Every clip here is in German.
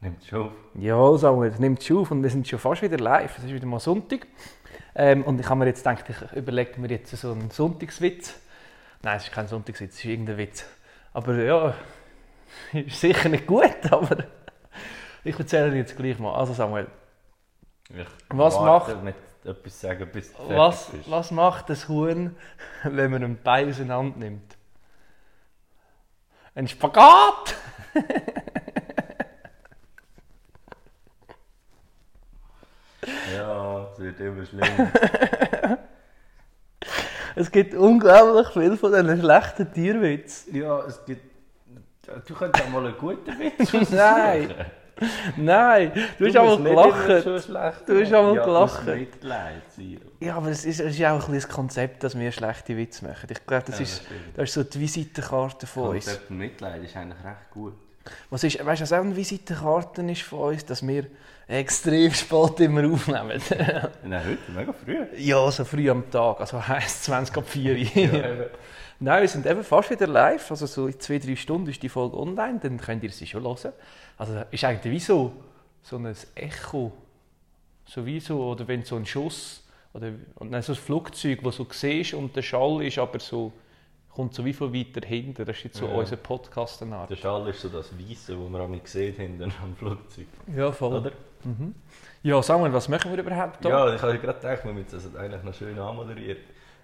Nimmt schon auf. Ja, Samuel, es nimmt schon auf und wir sind schon fast wieder live. Es ist wieder mal Sonntag. Ähm, und ich habe mir jetzt gedacht, ich überlege mir jetzt so einen Sonntagswitz. Nein, es ist kein Sonntagswitz, es ist irgendein Witz. Aber ja, ist sicher nicht gut, aber ich erzähle dir jetzt gleich mal. Also Samuel, Ich Was macht- mit etwas sagen, bis du was, bist. was macht das Huhn, wenn man einen Bein auseinander nimmt? Ein Spagat! Ja, es wird immer schlimmer. Es gibt unglaublich viel von diesen schlechten Tierwitzen. ja, es gibt... Du könntest auch mal einen guten Witz. Nein. Nein, du hast immer gelacht. Du hast einmal ja, gelacht. Mitleid. Ja, aber es ist, es ist auch ein das Konzept, dass wir schlechte Witze machen. Ich glaube, das, Ja, ist, das stimmt. das ist so die Visitenkarte von uns. Konzept Mitleid ist eigentlich recht gut. Was ist, weißt du, was auch eine Visitenkarte ist von uns? Dass wir extrem spät immer aufnehmen. Nein, heute, mega früh. ja, so früh am Tag, also heisst 20 ab 4 Nein, wir sind eben fast wieder live. Also so in zwei, drei Stunden ist die Folge online, dann könnt ihr sie schon hören. Also ist eigentlich wie so, so ein Echo. So wie so, oder wenn so ein Schuss, oder so ein Flugzeug, das so siehst und der Schall ist aber so, kommt so wie von weiter hinten. Das ist jetzt so Ja. unser Podcast. Art. Der Schall ist so das Weiße, das man einmal gesehen hinten am Flugzeug. Ja, voll. Oder? Ja, Samuel, was machen wir überhaupt da? Ja, ich habe gerade gedacht, wir müssen das eigentlich noch schön anmoderieren.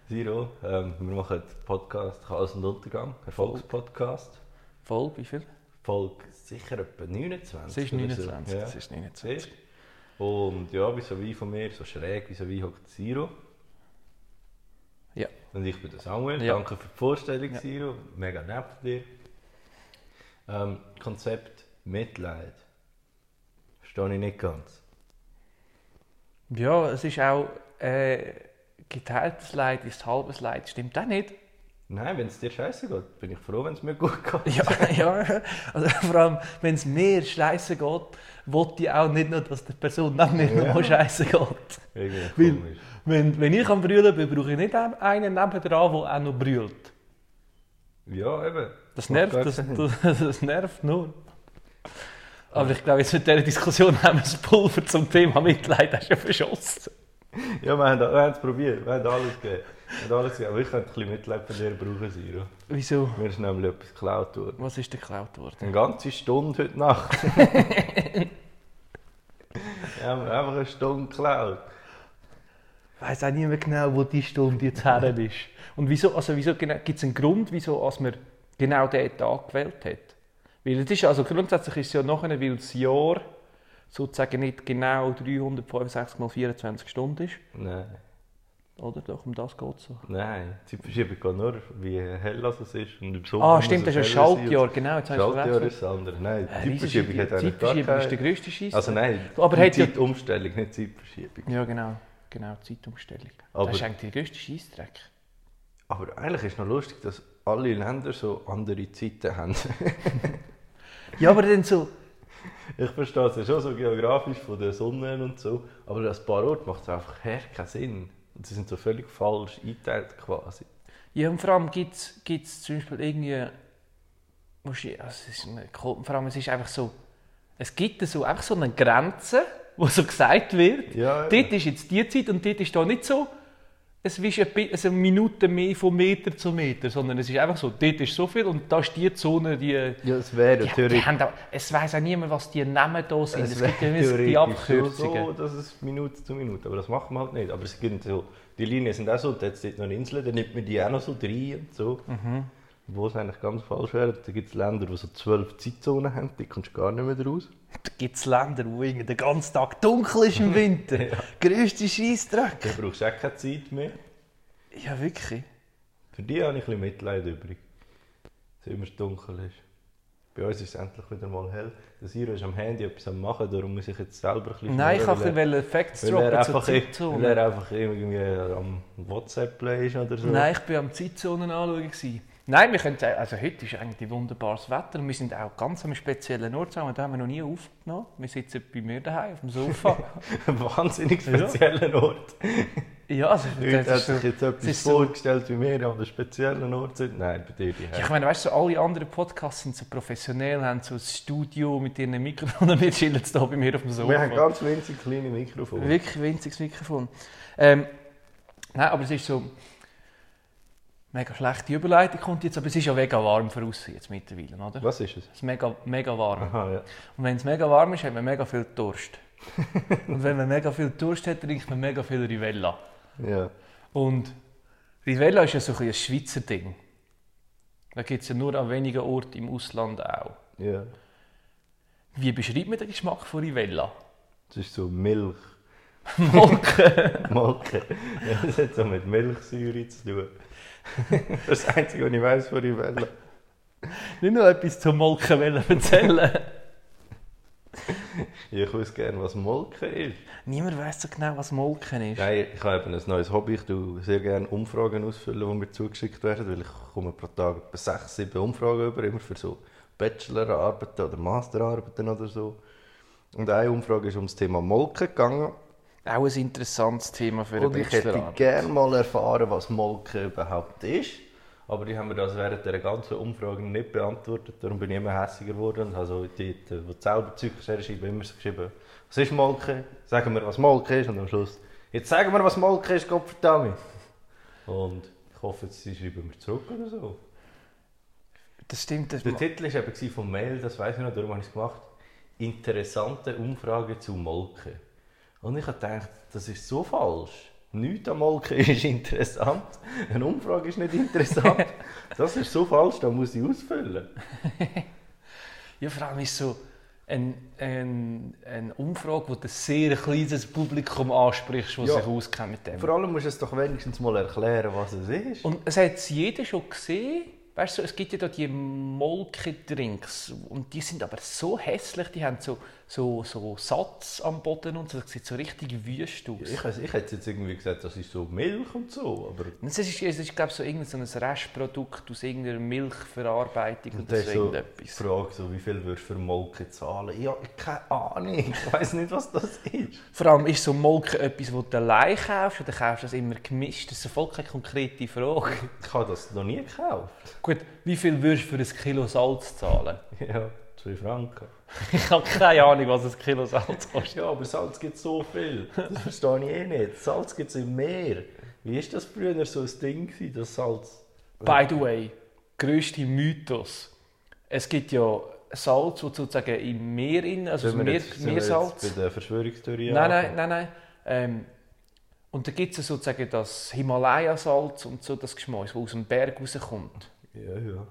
Siro, ähm, wir machen den Podcast Chaos und Untergang, Erfolgspodcast. Voll, wie viel? Folge sicher etwa 29. Es ist oder 29. So. Ja. Das ist 29. Siehst du? Und ja, wie so wie von mir, so schräg wie so wie hockt Siro. Ja. Und ich bin der Samuel. Ja. Danke für die Vorstellung, Ja. Siro. Mega nett von dir. Ähm, Konzept Mitleid. Verstehe ich nicht ganz. Ja, es ist auch äh, geteiltes Leid ist halbes Leid. Stimmt das nicht? Nein, wenn es dir scheiße geht, bin ich froh, wenn es mir gut geht. Ja, ja. Also vor allem, wenn es mir scheiße geht, wollte ich auch nicht nur, dass der Person neben mir Ja. noch scheiße geht. Irgendwie Weil- komisch. Wenn, wenn ich am Brüllen bin, brauche ich nicht einen nebendran, der auch noch brüllt. Ja, eben. Das nervt, das, das, das nervt nur. Aber ich glaube, jetzt mit dieser Diskussion haben wir das Pulver zum Thema Mitleid schon verschossen. Ja, wir haben es probiert. Wir haben alles gegeben. Haben alles. Aber ich könnte ein bisschen Mitleid von dir brauchen, Siro. Wieso? Mir ist nämlich etwas geklaut worden. Was ist denn geklaut worden? Eine ganze Stunde heute Nacht. Wir haben einfach eine Stunde geklaut. Ich weiss auch nicht mehr genau, wo die Stunde jetzt her ist. Und wieso, also wieso genau, gibt es einen Grund, wieso als man genau diesen Tag gewählt hat? Weil es ist, also grundsätzlich ist es ja nachher, weil das Jahr sozusagen nicht genau 365 mal 24 Stunden ist. Nein, Oder? Doch, um das geht es so. nein. Zeitverschiebung geht nur, wie hell es ist. Und im Sommer Ah, stimmt, das ist ein. Schaltjahr, genau. Jetzt Schaltjahr ist das andere. Nein, Äh, Zeitverschiebung hat eigentlich gar Zeitverschiebung ist der grösste Scheiß. Also nein, Aber die hat ja- Zeitumstellung, nicht Zeitverschiebung. Ja, genau. Genau, Zeitumstellung. Aber- das ist eigentlich der grösste Scheissdreck. Aber eigentlich ist es noch lustig, dass alle Länder so andere Zeiten haben. Ja, aber dann so... Ich verstehe es ja schon so geografisch von der Sonne und so, aber an ein paar Orten macht es einfach her keinen Sinn. Und sie sind so völlig falsch eingeteilt quasi. Ja, und vor allem gibt es zum Beispiel irgendwie. musst du- Also es ist eine, vor allem, es ist einfach so. Es gibt so, einfach so eine Grenze, wo so gesagt wird, Ja, dort ist jetzt die Zeit und dort ist da nicht so. Es ist eine, Minute mehr von Meter zu Meter, sondern es ist einfach so, dort ist so viel und da ist die Zone, die. Ja, es wäre Die, die haben auch, es weiß auch niemand, was die Namen da sind. Es, gibt ja die Abkürzungen. so, dass es Minute zu Minute, aber das machen wir halt nicht. Aber es gibt so, die Linien sind auch so, da es dort noch eine Insel, dann nimmt man die auch noch so rein und so. Mhm. Wo es eigentlich ganz falsch wäre, da gibt es Länder, die so zwölf Zeitzonen haben, die kommst du gar nicht mehr raus. Da gibt es Länder, wo irgendwie den ganzen Tag dunkel ist im Winter. Grösste Scheissdreck. Da brauchst du auch keine Zeit mehr. Ja, wirklich. Für die habe ich ein bisschen Mitleid übrig. Dass immer dunkel ist. Bei uns ist es endlich wieder mal hell. Der Siro ist am Handy etwas am machen, darum muss ich jetzt selber ein bisschen Nein, ich wollte ein Facts weil er droppen zur einfach, weil Zeitzone. er einfach irgendwie am WhatsApp-Play ist oder so. Nein, ich war am Zeitzonen anschauen. Nein, wir können sagen, also heute ist eigentlich wunderbares Wetter und wir sind auch ganz an einem speziellen Ort zusammen. Da haben wir noch nie aufgenommen. Wir sitzen bei mir daheim auf dem Sofa. Wahnsinnig spezieller Ort. Ja, also Leute hat sich jetzt etwas ist so- vorgestellt, wie wir an einem speziellen Ort sind. Nein, bei dir Ja, ich meine, weißt du, so alle anderen Podcasts sind so professionell, haben so ein Studio mit ihren Mikrofonen, wir chillen jetzt hier bei mir auf dem Sofa. Wir haben ganz winzig kleine Mikrofone. Wirklich winziges Mikrofon. Ähm, nein, aber es ist so... Mega schlechte Überleitung kommt jetzt, aber es ist ja mega warm draußen jetzt mittlerweile, oder? Was ist es? Es ist mega, mega warm. Aha, ja. Und wenn es mega warm ist, hat man mega viel Durst. Und wenn man mega viel Durst hat, trinkt man mega viel Rivella. ja. Und Rivella ist ja so ein, ein Schweizer Ding. Da gibt es ja nur an wenigen Orten im Ausland auch. Ja. Wie beschreibt man den Geschmack von Rivella? Es ist so Milch. Molke. Molke. Ja, das hat so mit Milchsäure zu tun. Das ist das Einzige, was ich weiss von Rivella. Nicht noch etwas zur Molke wollen erzählen. Ich wüsste gerne, was Molke ist. Niemand weiß so genau, was Molken ist. Nein, ich habe eben ein neues Hobby. Ich tue sehr gerne Umfragen ausfüllen, die mir zugeschickt werden, weil ich komme pro Tag etwa sechs, sieben Umfragen über, immer für so Bachelorarbeiten oder Masterarbeiten oder so. Und eine Umfrage ist um das Thema Molke gegangen. Auch ein interessantes Thema für eine Und ich hätte gerne mal erfahren, was Molke überhaupt ist. Aber die haben mir das während der ganzen Umfrage nicht beantwortet. Darum bin ich immer hässiger geworden. Und also die, die, die selber Zeug schreiben, immer so geschrieben, was ist Molke? Sagen wir, was Molke ist. Und am Schluss, jetzt sagen wir, was Molke ist, Gott verdammt. Und ich hoffe, sie schreiben mir zurück oder so. Das stimmt. Das Der Titel war eben vom Mail, das weiß ich noch, darum habe ich es gemacht. Interessante Umfrage zu Molke. Und ich habe gedacht, das ist so falsch. Nichts an Molke ist interessant. Eine Umfrage ist nicht interessant. Das ist so falsch, da muss ich ausfüllen. Ja, vor allem ist so eine, eine, eine Umfrage, wo du ein sehr kleines Publikum ansprichst, das Ja. sich auskennt mit dem. Vor allem musst du es doch wenigstens mal erklären, was es ist. Und es hat jeder schon gesehen. Weißt du, es gibt ja da die Molke-Drinks und die sind aber so hässlich, die haben so, so, so Satz am Boden und so, das sieht so richtig wüst aus. Ich, ich hätte jetzt irgendwie gesagt, das ist so Milch und so, aber Es ist, es ist glaube ich, so so ein Restprodukt aus irgendeiner Milchverarbeitung Und oder so so die irgendetwas. Frage, so, wie viel würdest du für Molke zahlen? Ja, ich keine Ahnung. Ich weiß nicht, was das ist. Vor allem ist so Molke etwas, das du allein kaufst oder kaufst du das immer gemischt? Das ist voll keine konkrete Frage. Ich habe das noch nie gekauft. Gut, wie viel würdest du für ein Kilo Salz zahlen? Ja, 2 Franken. Ich habe keine Ahnung, was ein Kilo Salz kostet. Ja, aber Salz gibt so viel. Das verstehe ich eh nicht. Salz gibt es im Meer. Wie war das früher so ein Ding, gewesen, das Salz? By the way, grösste Mythos. Es gibt ja Salz, das sozusagen im Meer in, also wir Meer, jetzt- Meersalz. bei der Verschwörungstheorie Nein, nein, nein, nein. Ähm, und da gibt es sozusagen das Himalaya-Salz und so das Geschmack, das aus dem Berg rauskommt. Ja, ja.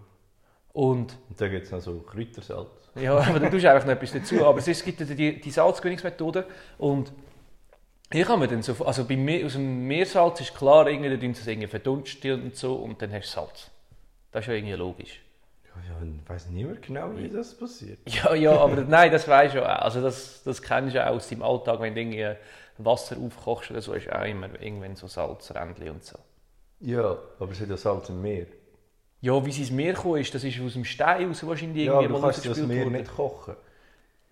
Und Und dann gibt es noch so Kräutersalz. Ja, aber dann tust du einfach noch etwas dazu. Aber es es gibt ja die, die Salzgewinnungsmethode und hier kann man dann so, also bei Meer, aus dem Meersalz ist klar, irgendwie, da sie es irgendwie verdunstet und so und dann hast du Salz. Das ist ja irgendwie logisch. Ja, ja, ich weiß niemand genau, wie das passiert. Ja, ja, aber nein, das du ja auch. Also das, das kennst du ja auch aus deinem Alltag, wenn du irgendwie Wasser aufkochst oder so, ist auch immer irgendwann so Salzrändchen und so. Ja, aber es hat ja Salz im Meer. Ja, wie es ins Meer gekommen ist, das ist aus dem Stein raus wahrscheinlich Ja, irgendwie aber du mal kannst das Meer nicht kochen.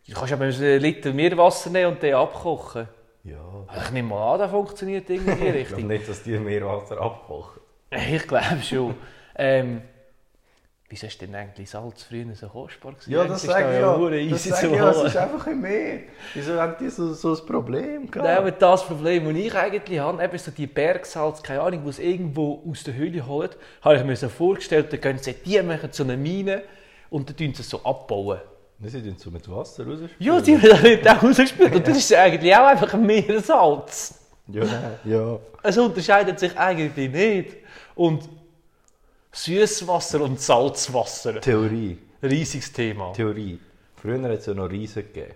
Du kannst aber einen Liter Meerwasser nehmen und den abkochen. Ja. Also Ich nehme mal an, das funktioniert irgendwie die Ich glaube nicht, dass die Meerwasser abkochen. Ich glaube schon. Ähm, wieso ist denn eigentlich Salz früher so kostbar gewesen? Ja, das sage ich ja. Das zu ich ja, es holen. ist einfach im Meer. Wieso haben die so, so ein Problem gehabt? Nein, aber das Problem, das ich eigentlich habe, eben so die Bergsalz, keine Ahnung, die es irgendwo aus der Höhle holen, habe ich mir so vorgestellt, da gehen sie die machen so eine Mine und dann tun sie es so abbauen. Wir sind so mit Wasser rausgespielt. Ja, die werden nicht auch rausgespielt und das ist eigentlich auch einfach ein Meersalz. Ja, nein. ja. Es unterscheidet sich eigentlich nicht. Und Süßwasser und Salzwasser, Theorie. riesiges Thema. Theorie. Früher hat es ja noch Riesen gegeben.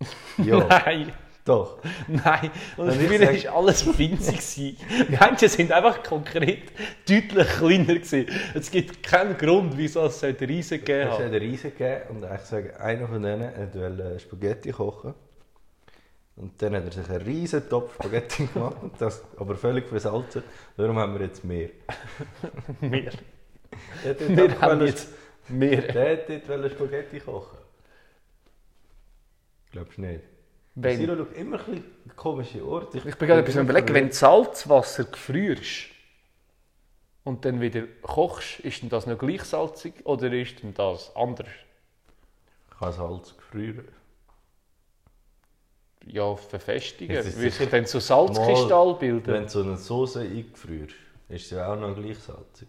Ja, Nein, doch. nein. Und Wenn früher sag- war alles winzig. Menschen sind einfach konkret deutlich kleiner. Gewesen. Es gibt keinen Grund, wieso es Riesen gegeben Es hat hat. einen Riesen gegeben und ich sage, einer von denen wollte Spaghetti kochen. Und dann hat er sich einen riesen Topf Spaghetti gemacht, das aber völlig versalzen. Darum haben wir jetzt mehr. Mehr. Wir haben jetzt mehr. Der wollen Spaghetti kochen. Glaubst du nicht? Wenn, Siro schaut immer ein bisschen komische Orte. ich bin gerade etwas überlegen, wenn du Salzwasser gefrierst und dann wieder kochst, ist denn das noch gleich salzig oder ist denn das anders? Ich kann Salz gefrieren. Ja, verfestigen. Wird sich dann so Salzkristall bilden? Wenn du so eine Soße eingefrierst, ist sie auch noch gleich salzig.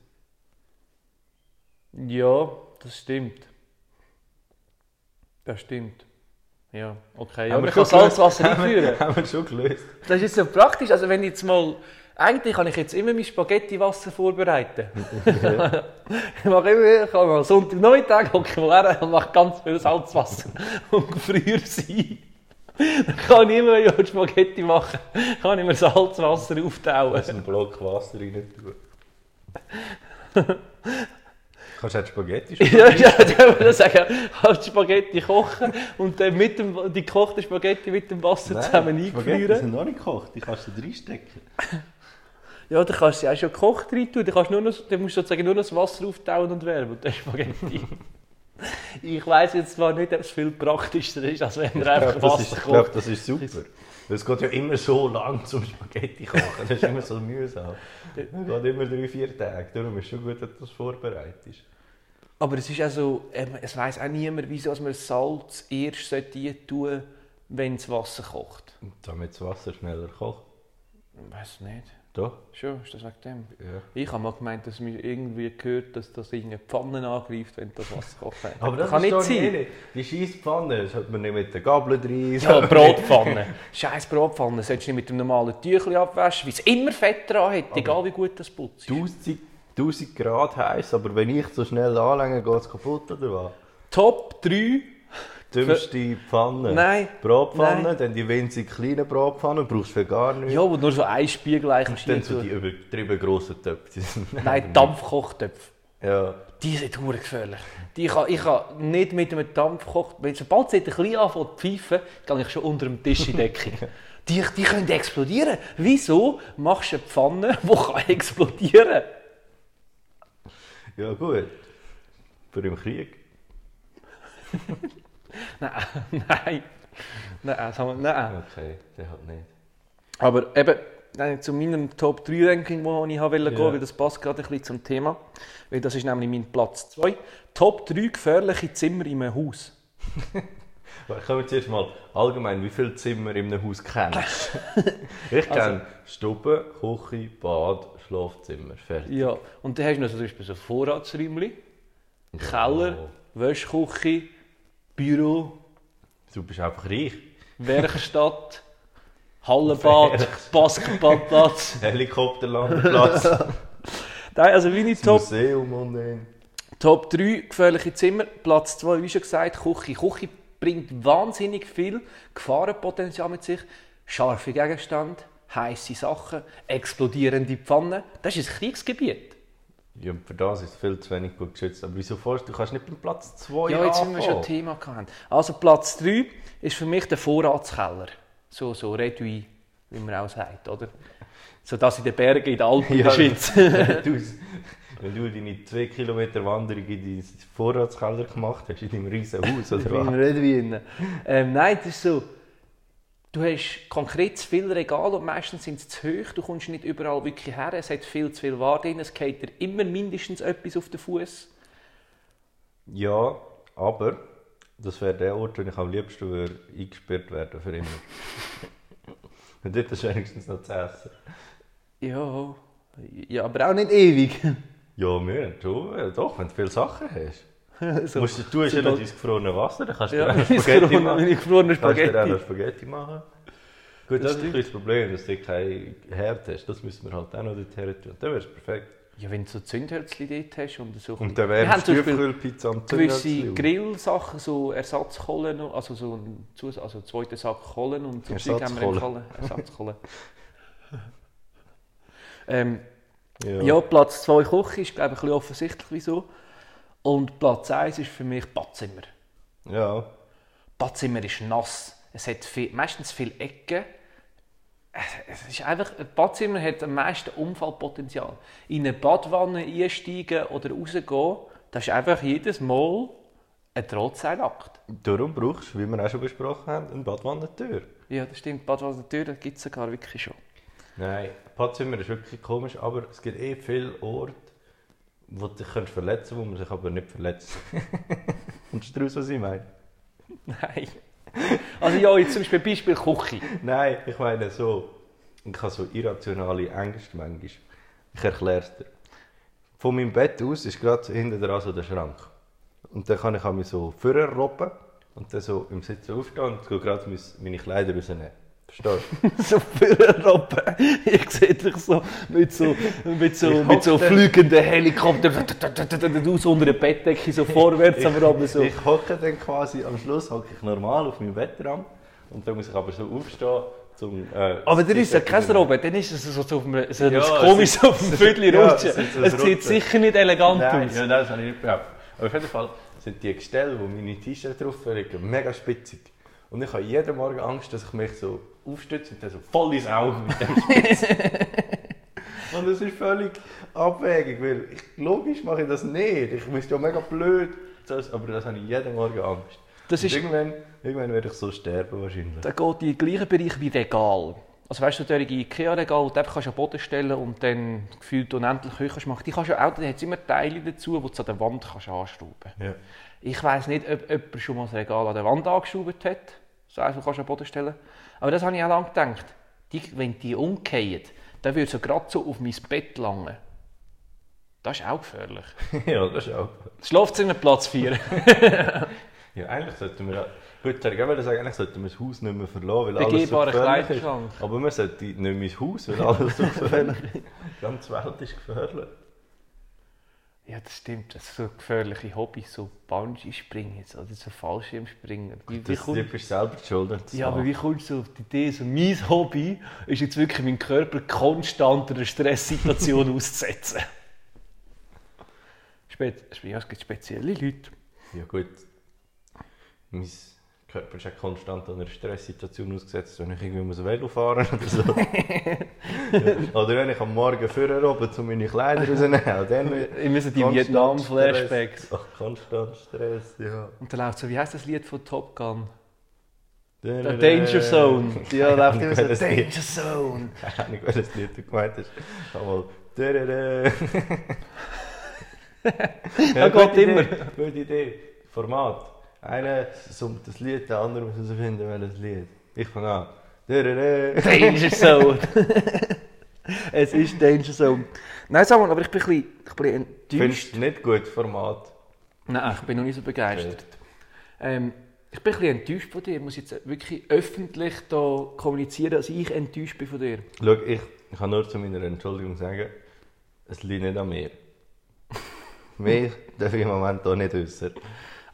Ja, das stimmt. Das stimmt. Ja, okay. Ja, Haben man wir kann? Salzwasser wir- einführen. Haben wir schon gelöst. Das ist jetzt so praktisch. Also wenn ich jetzt mal... Eigentlich kann ich jetzt immer mein Spaghetti-Wasser vorbereiten. ich mache immer, ich kann mal Sonntagnachmittag ich mal her und mache ganz viel Salzwasser und gefriere sie. Dann kann ich immer, ich Spaghetti machen kann ich mir Salzwasser auftauen. Da ist ein Block Wasser rein tun. Kannst du auch Spaghetti schon Ja, ja, dann würde ich sagen, halt Spaghetti kochen und dann mit dem, die gekochte Spaghetti mit dem Wasser zusammen Spaghetti eingefrieren. sind noch nicht gekocht, die kannst du reinstecken. Ja, dann kannst du sie auch schon gekocht rein tun. Dann, kannst du nur noch, dann musst du sozusagen nur noch das Wasser auftauen und wärmen und dann Spaghetti. Ich weiss jetzt zwar nicht, ob es viel praktischer ist, als wenn Ich man einfach das, Wasser ist, ich kocht. glaube, das ist super. Es geht ja immer so lang zum Spaghetti kochen. Das ist immer so mühsam. Es geht immer drei, vier Tage. Darum ist es schon gut, dass das vorbereitest. Aber es ist auch so, ähm, es weiss auch niemand, wieso man Salz erst sollte tun wenn das Wasser kocht. Damit das Wasser schneller kocht. Ich weiss nicht. Doch? Schon, ist das wegen dem? Ja. Ich habe mal gemeint, dass mir irgendwie gehört, dass das irgendeine Pfanne angreift, wenn das Wasser kocht. Aber das kann nicht sein. nicht. Die Scheisspfanne, das sollte man nicht mit der Gabel rein. Ja, Brotpfanne. Scheiß Brotpfanne. Solltest du nicht mit dem normalen Tüchli abwaschen, weil es immer Fett dran hat, egal wie gut das putzt. 1000, 1000 Grad heiß, aber wenn ich so schnell anlänge, geht es kaputt oder was? Top 3. Dümmste Pfanne. Nein. Bratpfanne, Nein. dann die winzig kleinen Bratpfannen, brauchst du für gar nichts. Ja, wo nur so ein Spiegel eigentlich dann so die übertrieben grossen Töpfe. Nein, Dampfkochtöpfe. Ja. Die sind hure gefährlich. Die kann, ich kann nicht mit einem Dampfkoch... Sobald sie ein bisschen anfangen zu pfeifen, gehe ich schon unter dem Tisch in die Decke. Die, die können explodieren. Wieso machst du eine Pfanne, die kann explodieren ja, gut. Für im Krieg. Nein, nein. Nein, das haben wir, nein. Okay, der hat nicht. Aber eben, äh, zu meinem Top 3 Ranking, wo ich wollte gehen, Ja. weil das passt gerade ein bisschen zum Thema. Weil das ist nämlich mein Platz 2. Top 3 gefährliche Zimmer in einem Haus. Kommen wir zuerst mal allgemein, wie viele Zimmer in einem Haus kennst ich kenne Stube, Küche, Bad, Schlafzimmer. Fertig. Ja, und dann hast du noch so, zum Beispiel so Vorratsräumchen, Keller, Wäschküche, Büro, Du bist einfach reich. Werkstatt, Hallenbad, Basketballplatz. Helikopterlandeplatz, Nein, also meine das Top, Museum und dann. Top 3 gefährliche Zimmer. Platz 2, wie schon gesagt, Küche. Küche bringt wahnsinnig viel Gefahrenpotenzial mit sich. Scharfe Gegenstände, heiße Sachen, explodierende Pfannen. Das ist ein Kriegsgebiet. Ja, für das ist viel zu wenig gut geschützt. Aber wieso vorst du kannst nicht beim Platz 2 Ja, jetzt sind wir schon Thema gehabt. Also Platz 3 ist für mich der Vorratskeller. So, so Redui, wie man auch sagt, oder? So das in den Bergen, in den Alpen, in der. Schweiz. du, wenn du deine 2 Kilometer Wanderung in deinen Vorratskeller gemacht hast, in deinem riesen Haus, oder was? Redwein. Ähm, nein, das ist so. Du hast konkret zu viele Regale und meistens sind sie zu hoch. Du kommst nicht überall wirklich her. Es hat viel zu viel Ware drin. Es geht dir immer mindestens etwas auf den Fuß. Ja, aber das wäre der Ort, wo ich am liebsten würde eingesperrt werden für immer. Und dort hast du wenigstens noch zu essen. Ja, ja, aber auch nicht ewig. Ja, wir schon. Doch, wenn du viele Sachen hast. so. Musst du, du hast ja noch das- dein gefrorenes Wasser, dann kannst du Ja, meine Spaghetti gefrorene- machen. meine gefrorenen Kannst du Spaghetti. Spaghetti machen. Gut, das, ist ein bisschen das Problem, dass du keinen Herd hast. Das müssen wir halt auch noch dort her tun. Dann wäre es perfekt. Ja, wenn du so Zündhölzchen dort hast und so... Und dann wäre zum Beispiel Stüffelpizza am gewisse. Grillsachen, so Ersatzkohlen, also so ein Zus- also zweiter Sack Kohlen und so Zeug haben wir Ersatzkohlen. Ersatzkohlen. ähm, Ja. ja. Platz 2 Küche ist glaube ich ein bisschen offensichtlich wieso. Und Platz 1 ist für mich Badzimmer. ja. Badzimmer ist nass. Es hat viel, meistens viele Ecken. Es ist einfach, ein Badzimmer hat am meisten Unfallpotenzial. In eine Badwanne einsteigen oder rausgehen, das ist einfach jedes Mal Ein Drahtseilakt. Darum brauchst du, wie wir auch schon besprochen haben, eine Badwannentür. Ja, das stimmt. Bad Walter das gibt es sogar wirklich schon. Nein, Badzimmer ist wirklich komisch, aber es gibt eh viele Orte, wo du dich kannst verletzen wo man sich aber nicht verletzt. Kommst du daraus, was ich meine? Nein. Also ja, jetzt zum Beispiel Beispiel Küche. Nein, ich meine so, ich habe so irrationale Ängste manchmal. Ich erkläre es dir. Von meinem Bett aus ist gerade hinten dran so der Schrank. Und dann kann ich mich so vorher robben und dann so im Sitzen aufstehen und gehe gerade meine Kleider rausnehmen. Verstehst du? so für Robben. Ich sehe dich so mit so, mit so, mit so fliegenden Helikoptern aus unter der Bettdecke so vorwärts, aber aber so. Ich hocke dann quasi, am Schluss hocke ich normal auf meinem Bettraum und dann muss ich aber so aufstehen, zum... Äh, Aber dann ist ja kein Robben. Robben, dann ist es so, so auf einem, so Ja, es komisch so auf dem Viertel ja, rutschen. es so ein Es sieht sicher nicht elegant Nein, aus. ja, das habe ich nicht behauptet. Aber auf jeden Fall sind die Gestelle, wo meine T-Shirts drauf liegen, mega spitzig. Und ich habe jeden Morgen Angst, dass ich mich so aufstütze und dann so voll ins Auge mit dem Spitz. und das ist völlig abwegig, weil ich, logisch mache ich das nicht. Ich müsste ja mega blöd, das, aber das habe ich jeden Morgen Angst. Das ist, irgendwann, irgendwann werde ich so sterben wahrscheinlich. da geht in den gleichen Bereich wie Regal. Also weißt du, so solche Ikea-Regal, die du einfach kannst an den Boden stellen und dann gefühlt unendlich hoch kannst machen. Die kannst du auch, da hat es immer Teile dazu, die du an der Wand kannst anschrauben kannst. Ja. Ich weiss nicht, ob jemand schon mal das Regal an der Wand angeschraubt hat. So eins, das kannst du an den Boden stellen. Aber das habe ich auch lange gedacht. Die, wenn die umgehen, dann würde so gerade so auf mein Bett langen. Das ist auch gefährlich. ja, das ist auch. Das Schlafzimmer Platz 4. Ja, eigentlich sollten wir, gut, ich würde sagen, eigentlich sollten wir das Haus nicht mehr verlassen, weil alles so gefährlich ist. Aber man sollte nicht mehr ins Haus, weil alles so gefährlich ist. Die ganze Welt ist gefährlich. Ja, das stimmt. Das sind so gefährliche Hobbys, so Bungee-Springen oder so Fallschirmspringen. Wie, wie Das, kommt, du bist selber Schuld. ja, aber wie kommst du auf die Idee, so mein Hobby ist jetzt wirklich meinen Körper konstant einer Stresssituation auszusetzen? Spe ja, es gibt spezielle Leute. Ja gut. Mein Körper ist ja konstant einer Stresssituation ausgesetzt, wenn ich irgendwie muss Velo fahren oder so. ja. Oder wenn ich am Morgen vorher oben zu meine Kleider rausnehmen. Dann Ich müssen die Vietnam-Flashbacks. Ach, konstant Stress, ja. Und dann läuft so, wie heißt das Lied von Top Gun? Der Der Danger Zone. Ja, läuft immer so. Danger Zone. Keine Ahnung, welches Lied du gemeint hast. Aber mal. Ja, geht immer. Gute Idee. Format. Einer summt das Lied, der andere muss herausfinden, welches Lied. Ich fange an. Danger Zone. es ist Danger Zone. Nein, sag mal, aber ich bin ein bisschen, ich bin enttäuscht. Findest du nicht gut, Format? Nein, ich bin noch nicht so begeistert. Ähm, ich bin ein bisschen enttäuscht von dir. Ich muss jetzt wirklich öffentlich da kommunizieren, dass ich enttäuscht bin von dir. Schau, ich, ich kann nur zu meiner Entschuldigung sagen, es liegt nicht an mir. Mehr darf ich im Moment auch nicht äußern.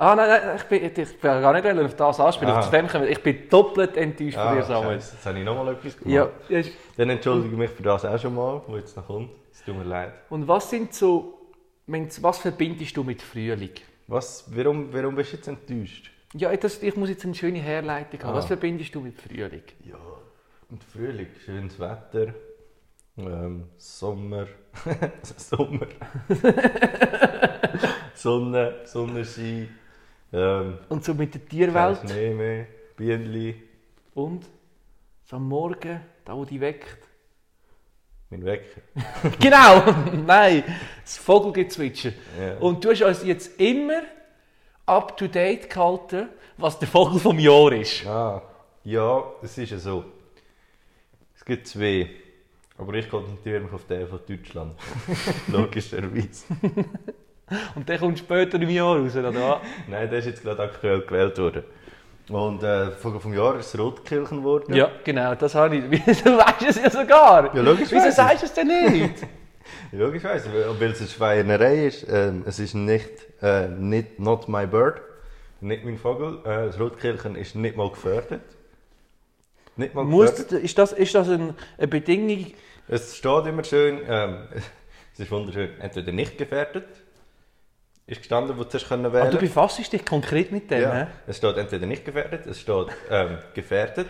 Ah, nein, nein, ich bin, ich bin gar nicht auf das anspielen. Ah. Zu dem kommen Ich bin doppelt enttäuscht von Ah, dir, Samuel. Scheiße, jetzt habe ich nochmal etwas gemacht. Ja, Dann entschuldige ich mich für das auch schon mal, wo jetzt noch kommt. Es tut mir leid. und was sind so, was verbindest du mit Frühling? Was, warum, warum bist du jetzt enttäuscht? Ja, das, ich muss jetzt eine schöne Herleitung haben. Ah. Was verbindest du mit Frühling? Ja, und Frühling, schönes Wetter, ähm, Sommer, Sommer, Sonne, Sonnenschein, ähm, Und so mit der Tierwelt? Mehr, Bienenli, Und so am Morgen, da wo die weckt? mein Wecker. genau! Nein, das Vogelgezwitscher. Ja. Und du hast uns jetzt immer up to date gehalten, was der Vogel vom Jahr ist. Ah, ja, es ist ja so. Es gibt zwei, aber ich konzentriere mich auf den von Deutschland. Logischerweise. Und der kommt später im Jahr raus, oder? Nein, der ist jetzt gerade aktuell gewählt worden. Und äh, Vogel vom Jahr ist Rotkirchen geworden. Ja, genau, das habe ich. Wieso weißt du es ja sogar? Ja, logisch Wieso weiss ich. sagst du es denn nicht? Logischerweise, weil weil es eine Schweinerei ist. Ähm, es ist nicht, äh, nicht not my bird, nicht mein Vogel. Äh, das Rotkirchen ist nicht mal gefördert. Nicht mal Muss, gefördert. ist das, ist das ein, eine Bedingung? Es steht immer schön, ähm, es ist wunderschön, entweder nicht gefährdet, ist gestanden, wo du zuerst Aber wählen du befasst dich konkret mit dem, ja, hä? Es steht entweder nicht gefährdet, es steht ähm, gefährdet,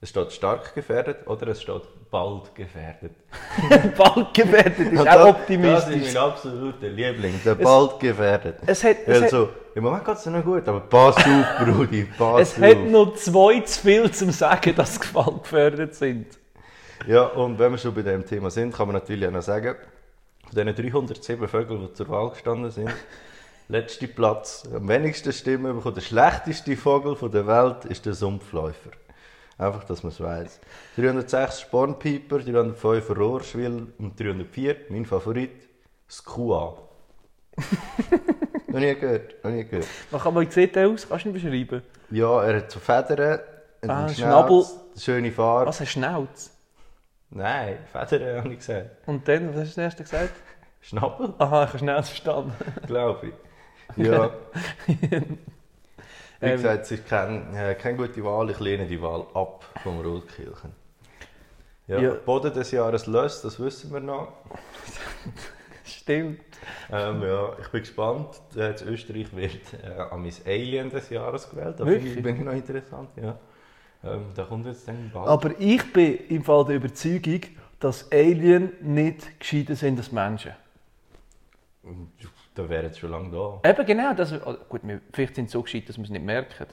Es steht stark gefährdet oder es steht bald gefährdet. bald gefährdet ist Und auch das- Das optimistisch. ist mein absoluter Liebling, der bald gefährdet. Es hat, es, hat, Also, im Moment geht es noch gut, aber pass auf, Brudi, pass es auf. hat noch zwei zu viel zum sagen, dass sie gefährdet sind. Ja, und wenn wir schon bei dem Thema sind, kann man natürlich auch noch sagen, von diesen 307 Vögeln, die zur Wahl gestanden sind, letzter Platz, am wenigsten Stimmen bekommen, der schlechteste Vogel der Welt ist der Sumpfläufer. Einfach, dass man es weiss. 306 Spornpiper, 305 Rohrschwill und 304, mein Favorit, Skua. noch nie gehört, noch nie gehört. Was kann man sieht der aus? Kannst du ihn beschreiben? Ja, er hat so Federn, einen Ah, Schnauz, Schnabel. schöne Farbe. Was, ein Schnauz? Nein, Federn habe ich gesagt. Und dann, was hast du das erste gesagt? Schnabel? Aha, ich habe Schnauz verstanden. Glaube ich. Ja. Wie Ähm, gesagt, es ist kein, äh, keine gute Wahl. Ich lehne die Wahl ab vom Rotkirchen. Ja, Ja. Boden des Jahres löst, das wissen wir noch. Stimmt. Ähm, ja, ich bin gespannt. Äh, in Österreich wird äh, an mein Alien des Jahres gewählt. Da bin ich noch interessant. Ja. Ähm, da kommt jetzt dann bald. Aber ich bin im Fall der Überzeugung, dass Alien nicht gescheiter sind als Menschen. Da wäre jetzt schon lange da. Eben genau, das, oh, gut, wir, vielleicht sind sie so gescheit, dass wir es nicht merken.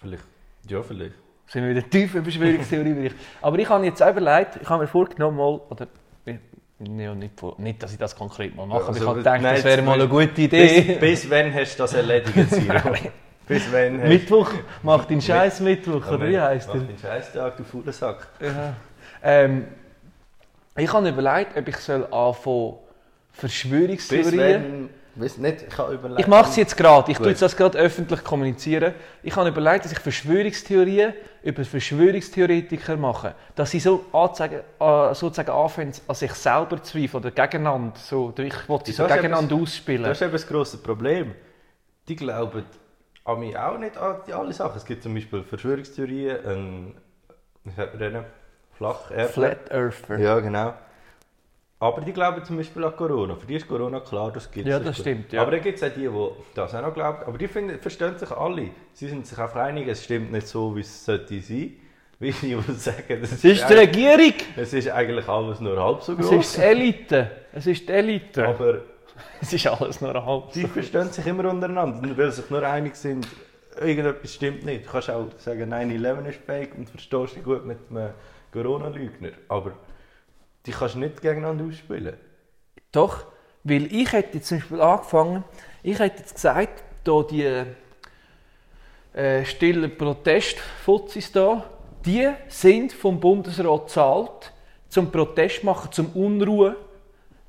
Vielleicht. Ja, vielleicht. Sind wir wieder tief in Verschwörungstheorie. Aber ich habe jetzt auch überlegt, ich habe mir vorgenommen, mal, oder ja, nicht, vor, nicht, dass ich das konkret mal mache, aber Also, ich habe gedacht, nein, das wäre mal eine gute Idee. Bis, bis wann hast du das erledigt, Siro? bis wann hast Mittwoch, mach den Scheiß Mittwoch, oder wie heisst Mach er? den Scheißtag, du fauler Sack. Ja. Ähm, ich habe überlegt, ob ich soll anfangen Bis Verschwörungstheorien... wenn... Weiss nicht, ich habe überlegt... Ich mache es jetzt gerade, ich tue Gut. jetzt das gerade öffentlich kommunizieren. Ich habe überlegt, dass ich Verschwörungstheorien über Verschwörungstheoretiker mache. Dass sie so anzeigen, äh, sozusagen anfangen, an sich selber zu zweifeln oder gegeneinander. So, ich will sie so Das gegeneinander Das ausspielen. ist eben das grosse Problem. Die glauben an mich auch nicht an die alle Sachen. Es gibt zum Beispiel Verschwörungstheorien, ein... Wie sagt man denen? Flacherdler. Flat Earther. Ja, genau. Aber die glauben zum Beispiel an Corona. Für die ist Corona klar, das gibt Ja, das stimmt, ja. Aber dann gibt es auch die, die das auch noch glauben. Aber die finden, verstehen sich alle. Sie sind sich einfach einig, es stimmt nicht so, wie es sollte sein. Wie die, die sagen, das Es ist die Regierung, es ist eigentlich alles nur halb so es groß. ist die Elite. Es ist die Elite. Aber Es ist alles nur halb die verstehen sich immer untereinander. Und weil sie sich nur einig sind, irgendetwas stimmt nicht. Du kannst auch sagen, 9-11 ist fake und verstehst dich gut mit einem Corona-Leugner. Aber die kannst du nicht gegeneinander ausspielen. Doch, weil ich hätte jetzt zum Beispiel angefangen, ich hätte jetzt gesagt, da die äh, stillen Protestfuzis da, die sind vom Bundesrat gezahlt, zum Protest machen, zum Unruhe,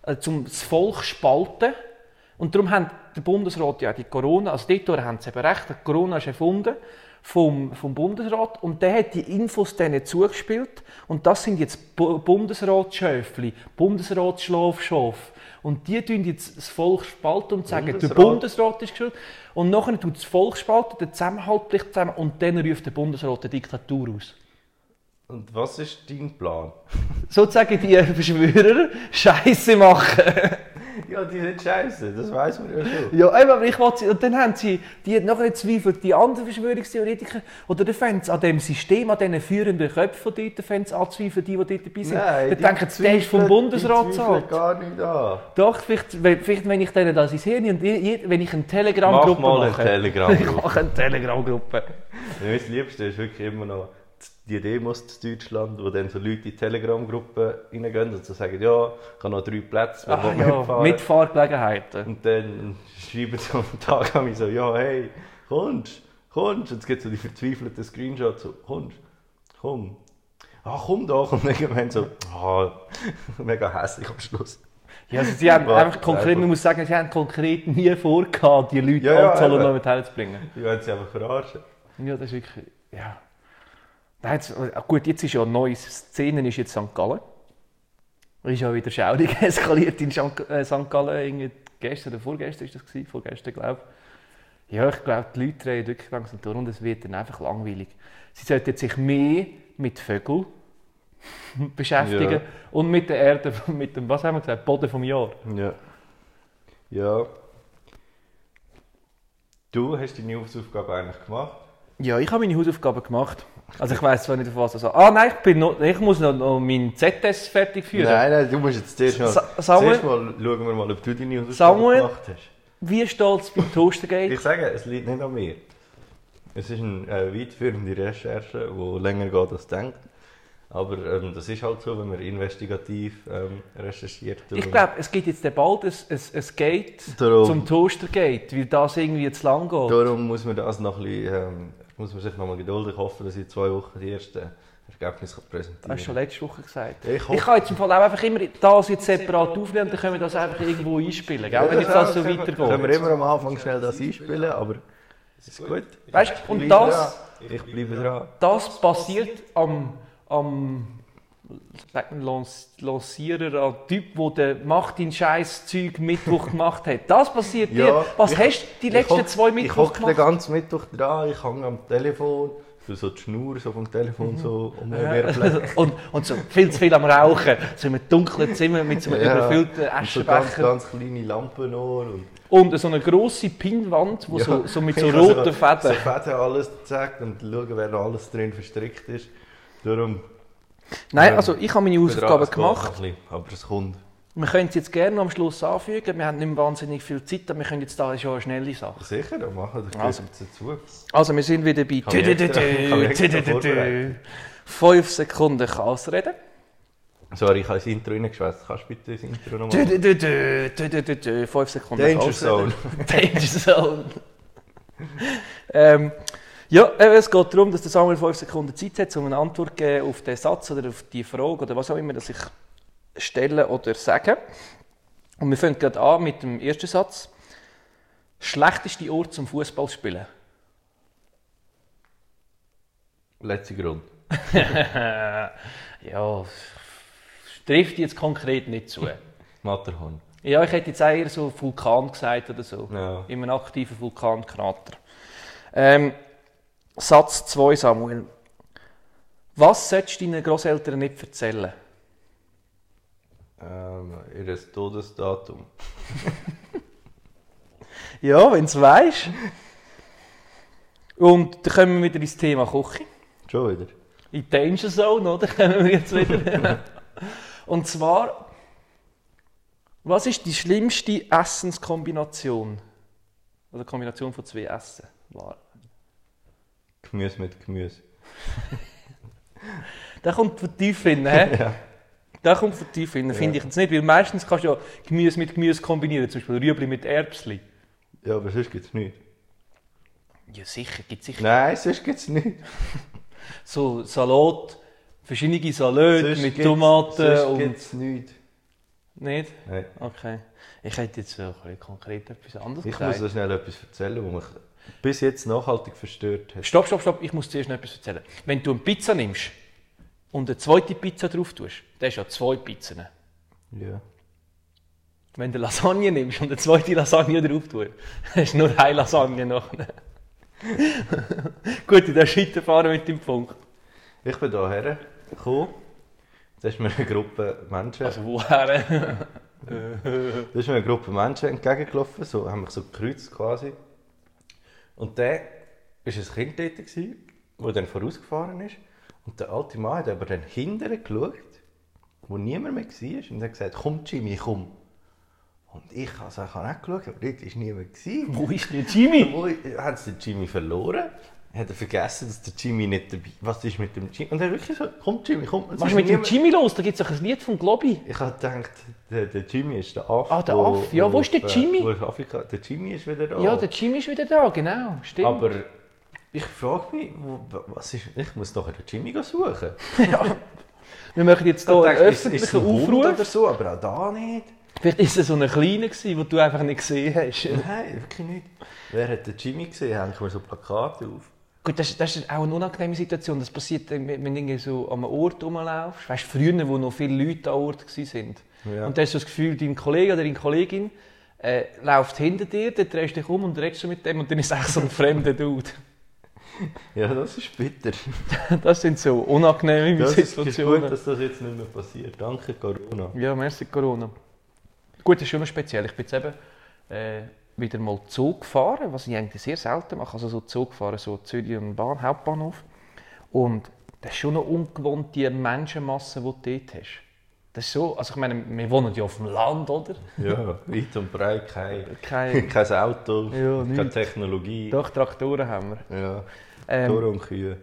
äh, zum das Volk spalten. Und darum hat der Bundesrat ja die Corona, also dort haben sie eben recht, Corona ist erfunden vom, vom Bundesrat und der hat die Infos denen zugespielt und das sind jetzt Bu- Bundesratsschöfli, Bundesratsschlafschafe und die tun jetzt das Volk spalten und sagen, der Bundesrat. Bundesrat ist schuld und nachher tut das Volk spalten, der Zusammenhalt bricht zusammen und dann ruft der Bundesrat eine Diktatur aus. Und was ist dein Plan? Sozusagen die Verschwörer Scheiße machen. Ja, die sind scheiße, das weiß man ja schon. Ja, aber ich wollte sie, und dann haben sie, die nachher zweifelt die anderen Verschwörungstheoretiker, oder fangen sie an dem System, an diesen führenden Köpfen dort, fangen sie an zu zweifeln, die, die dort dabei sind. dann die denken sie, der ist vom Bundesrat die zahlt. gar nicht an. Doch, vielleicht, wenn- vielleicht wenn ich denen das ins Hirn und wenn ich eine Mach Telegram-Gruppe mal eine mache. Telegram-Gruppe. ich mache eine Telegram-Gruppe. Mein Liebste ist wirklich immer noch die Demos in Deutschland, wo dann so Leute in die Telegram-Gruppe reingehen und so sagen, ja, ich habe noch drei Plätze, Ah, ja, mitfahren? Mitfahrgelegenheiten. Und dann schreiben sie am Tag an mich so, ja, hey, kommst, kommst. Und es gibt so die verzweifelten Screenshots, so, kommst, komm. Ah, komm doch. Und irgendwann so, ah, mega hässlich am Schluss. Ja, also sie haben Ja, einfach konkret, einfach. man muss sagen, sie haben konkret nie vorgehabt, die Leute Ja, ja, eben. noch mit herzubringen. Die wollen sie einfach verarschen. Ja, das ist wirklich. Ja. Nein, jetzt, äh, gut, jetzt ist ja eine neue Szene, ist jetzt St. Gallen. Ist ja wieder schaurig eskaliert in St. äh, St. Gallen. irgendwie Gestern oder vorgestern ist das gewesen, vorgestern glaube ich. Ja, ich glaube, die Leute drehen wirklich langsam durch und es wird dann einfach langweilig. Sie sollten sich mehr mit Vögeln beschäftigen Ja. und mit der Erde, mit dem, was haben wir gesagt, Boden vom Jahr. Ja. Ja. Du hast deine Hausaufgabe eigentlich gemacht. Ja, ich habe meine Hausaufgaben gemacht. Also ich weiss zwar nicht, auf was sagt. Ah nein, ich, bin noch, ich muss noch, noch meinen ZS fertig führen. Nein, nein, du musst jetzt zuerst mal, Sa- Samuel? zuerst mal schauen wir mal, ob du deine Hausaufgaben gemacht hast. Wie steht es beim Toastergate? Ich sage, es liegt nicht an mir. Es ist eine äh, weitführende Recherche, die länger geht als denkt. Aber ähm, das ist halt so, wenn man investigativ ähm, recherchiert. Ich glaube, es gibt jetzt bald ein, ein, ein Gate Darum- zum Toastergate, weil das irgendwie zu lang geht. Darum muss man das noch ein bisschen, ähm, muss man sich noch mal geduldig hoffen, dass ich in zwei Wochen die ersten Ergebnisse präsentieren Das hast du schon letzte Woche gesagt. Ich Ich kann jetzt im Fall auch einfach immer das jetzt separat aufnehmen und dann können wir das einfach irgendwo einspielen, gell? wenn jetzt das so können wir- Können wir weitergeht. immer am Anfang schnell das einspielen, aber es ist gut. Weißt und das. Ich bleibe dran. das passiert am, am sagt man, Lancierer, am Typ, der den Macht in scheiß Zeug Mittwoch gemacht hat. Das passiert Ja, dir. Was ich- hast du die Ich letzten hock- zwei Ich Mittwoch hocke den gemacht? ganzen Mittwoch dran, ich hänge am Telefon, so, so die Schnur so vom Telefon so um mir flecken. und, und so viel zu viel am Rauchen. So in einem dunklen Zimmer mit so einem Ja, überfüllten Und so ganz, Aschenbecher. ganz kleine Lampen noch. Und Und so eine grosse Pinnwand, wo Ja. so, so mit so Ich roten So Fäden. Fäden alles gezeigt und schauen, wer noch alles drin verstrickt ist. Darum Nein, also ich habe meine Hausaufgaben gemacht. bisschen, Aber es kommt. Wir können es jetzt gerne am Schluss anfügen. Wir haben nicht wahnsinnig viel Zeit, aber wir können jetzt da schon eine schnelle Sache. Sicher, dann machen wir Also. das dazu. Also wir sind wieder bei ich extra vorbereiten. 5 Sekunden Chaos reden. Sorry, ich habe das Intro reingeschwätzt. Kannst du bitte das Intro nochmal 5 Sekunden Danger Chaos Zone. Danger Zone. ähm, ja, es geht darum, dass der Samuel 5 Sekunden Zeit hat, um eine Antwort zu geben auf den Satz oder auf die Frage oder was auch immer, das ich stelle oder sage. Und wir fangen gerade an mit dem ersten Satz. Schlechteste Ort zum Fußballspielen? Letzter Grund. ja, trifft jetzt konkret nicht zu. Matterhorn. Ja, ich hätte jetzt eher so Vulkan gesagt oder so. Ja. In einem aktiven Vulkankrater. Ähm, Satz 2, Samuel. Was solltest du deinen Großeltern nicht erzählen? Ähm, ihr Todesdatum. Ja, wenn du weißt. Und dann kommen wir wieder ins Thema Küche. Schon wieder. In die Danger Zone, oder? Kommen wir jetzt wieder. Und zwar, was ist die schlimmste Essenskombination? Oder Kombination von zwei Essen? War. Gemüse mit Gemüse. Der kommt von tief hin, hä? Ja. Der kommt von tief hin, finde ich jetzt nicht. Weil meistens kannst du ja Gemüse mit Gemüse kombinieren, zum Beispiel Rüebli mit Erbsli. Ja, aber sonst gibt es nichts. Ja, sicher, gibt sicher. Nein, sonst gibt es nichts. So Salat, verschiedene Salate Sonst mit Tomaten sonst und... gibt's nichts. Nicht? Nein. Okay. Ich hätte jetzt konkret etwas anderes Ich muss gesagt. dir schnell etwas erzählen, was mich bis jetzt nachhaltig verstört hat. Stopp, stopp, stopp, ich muss zuerst noch etwas erzählen. Wenn du eine Pizza nimmst und eine zweite Pizza drauf tust, dann hast du ja zwei Pizzen. Ja. Wenn du Lasagne nimmst und eine zweite Lasagne drauf tust, hast du nur eine Lasagne noch. Gut, in der Schritte fahren mit dem Punkt. Ich bin hierher gekommen. Da ist mir eine Gruppe Menschen, Also woher? da ist mir eine Gruppe Menschen entgegengelaufen, so, haben mich so gekreuzt quasi. Und der war ein Kind dort, gewesen, der dann vorausgefahren ist. Und der alte Mann hat aber dann hinterher geschaut, wo niemand mehr war, und hat gesagt, komm Jimmy, komm. Und ich, also ich habe nicht geschaut, aber dort war niemand. Gewesen. Wo ist der Jimmy? Wo hat den Jimmy verloren? Hat er vergessen, dass der Jimmy nicht dabei Was ist mit dem Jimmy? Und er wirklich so, komm Jimmy, komm. Was ist ist mit dem Jimmy los? Da gibt es doch ein Lied von Globi. Ich habe gedacht, der, der Jimmy ist der Affe. Ah, der Affe. Ja, wo ist der auf, Jimmy? Äh, wo ist Afrika? Der Jimmy ist wieder da. Ja, der Jimmy ist wieder da, genau. Stimmt. Aber ich frage mich, was ist, ich muss doch den Jimmy suchen. Wir machen jetzt hier einen ist- ist öffentlichen Aufruf. oder so, aber auch da nicht. Vielleicht ist es so ein kleiner den du einfach nicht gesehen hast. Nein, wirklich nicht. Wer hat den Jimmy gesehen? Hängen wir so Plakate auf. Gut, das, das ist auch eine unangenehme Situation. Das passiert, wenn du irgendwie so am Ort rumlaufst. Weißt du, früher, wo noch viele Leute am Ort waren. Ja. Und dann hast du das Gefühl, dein Kollege oder deine Kollegin äh, läuft hinter dir, dann drehst du dich um und redest mit dem und dann ist es so ein fremder Dude. Ja, das ist bitter. Das sind so unangenehme Das ist, ist Situationen. gut, dass das jetzt nicht mehr passiert. Danke, Corona. Ja, merci Corona. Gut, das ist schon noch speziell. Ich bin jetzt eben äh, wieder mal Zug gefahren, was ich eigentlich sehr selten mache. Also so Zug fahren, so Zürich und Bahn, Hauptbahnhof. Und das ist schon noch ungewohnt, die Menschenmasse, die du dort hast. Das ist so, also ich meine, wir wohnen ja auf dem Land, oder? Ja, weit und breit, kein, Kein, kein Auto, Ja, keine nichts. Technologie. doch, Traktoren haben wir. Ja, Ähm, Tore und Kühe.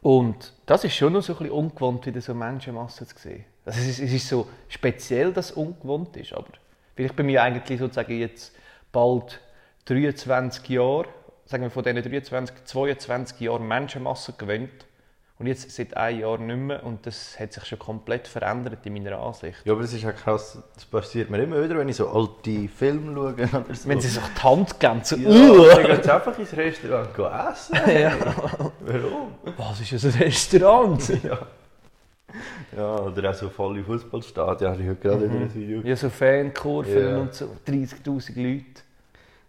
Und das ist schon noch so ein bisschen ungewohnt, wieder so Menschenmassen zu sehen. Also es, ist, es ist so speziell, dass es ungewohnt ist, aber vielleicht bei mir eigentlich sozusagen jetzt bald 23 Jahre, sagen wir von diesen 23, 22 Jahren Menschenmassen gewöhnt und jetzt seit einem Jahr nicht mehr und das hat sich schon komplett verändert in meiner Ansicht. Ja, aber das ist ja krass, das passiert mir immer wieder, wenn ich so alte Filme schaue oder so. Wenn sie sich die Hand geben, so, ja, «Uah!» dann gehen sie einfach ins Restaurant essen. ja. Warum? was ist das ein Restaurant? Ja. Ja, oder auch so volle Fußballstadien, habe ich heute gerade Mhm. wieder ein Video Ja, so Fankurven Ja. und so, 30'000 Leute.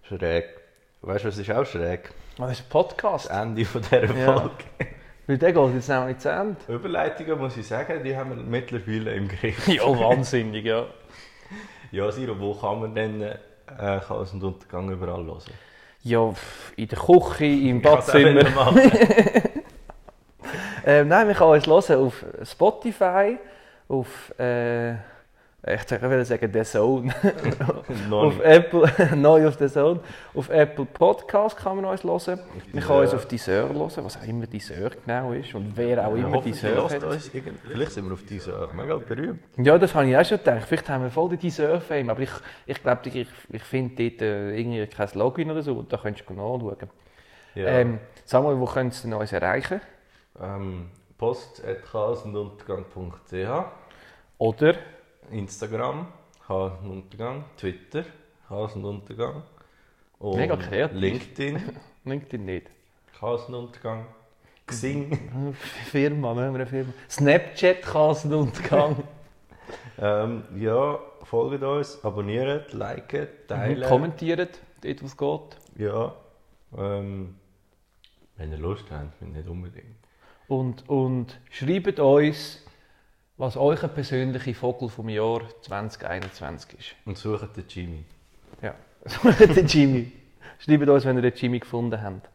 Schräg. Weißt du, was ist auch schräg? Das ist ein Podcast. Das Ende von dieser Ja. Folge. Weil der geht jetzt nämlich zu Ende. Überleitungen, muss ich sagen, die haben wir mittlerweile im Griff. Ja, wahnsinnig, ja. Ja, Siro, wo kann man denn äh, Chaos und Untergang überall hören? Ja, in der Küche, im Ich kann's auch Badzimmer. wieder machen. Ähm, nein, man kann uns hören auf Spotify, auf, äh, ich wollte sagen, The Zone. Auf Apple, neu auf The Zone. Auf Apple Podcast kann man uns hören. Man kann uns auf Deezer hören, was auch immer Deezer genau ist und wer auch immer Deezer hat. Vielleicht sind wir auf dieser mega berühmt. Ja, das habe ich auch schon gedacht. Vielleicht haben wir voll den Deezer-Fame, aber ich, ich glaube, ich, ich finde dort äh, irgendwie kein Login oder so, und da könntest du nachschauen. Ja. Ähm, sag mal, wo können Sie denn uns erreichen? Ähm, post.chaosunduntergang.ch Oder? Instagram, Chaos und Untergang, Twitter, Chaos und Mega kreativ. LinkedIn, LinkedIn nicht. Chaos und Untergang. Xing. Firma, nehmen wir eine Firma. Snapchat kann Untergang. ähm, ja, folgt uns, abonniert, liket, teilen. Kommentiert, dort was geht. Ja. Ähm, wenn ihr Lust habt, nicht unbedingt. Und, und schreibt uns, was euer persönlicher Vogel vom Jahr 2021 ist. Und sucht den Jimmy. Ja, sucht den Jimmy. Schreibt uns, wenn ihr den Jimmy gefunden habt.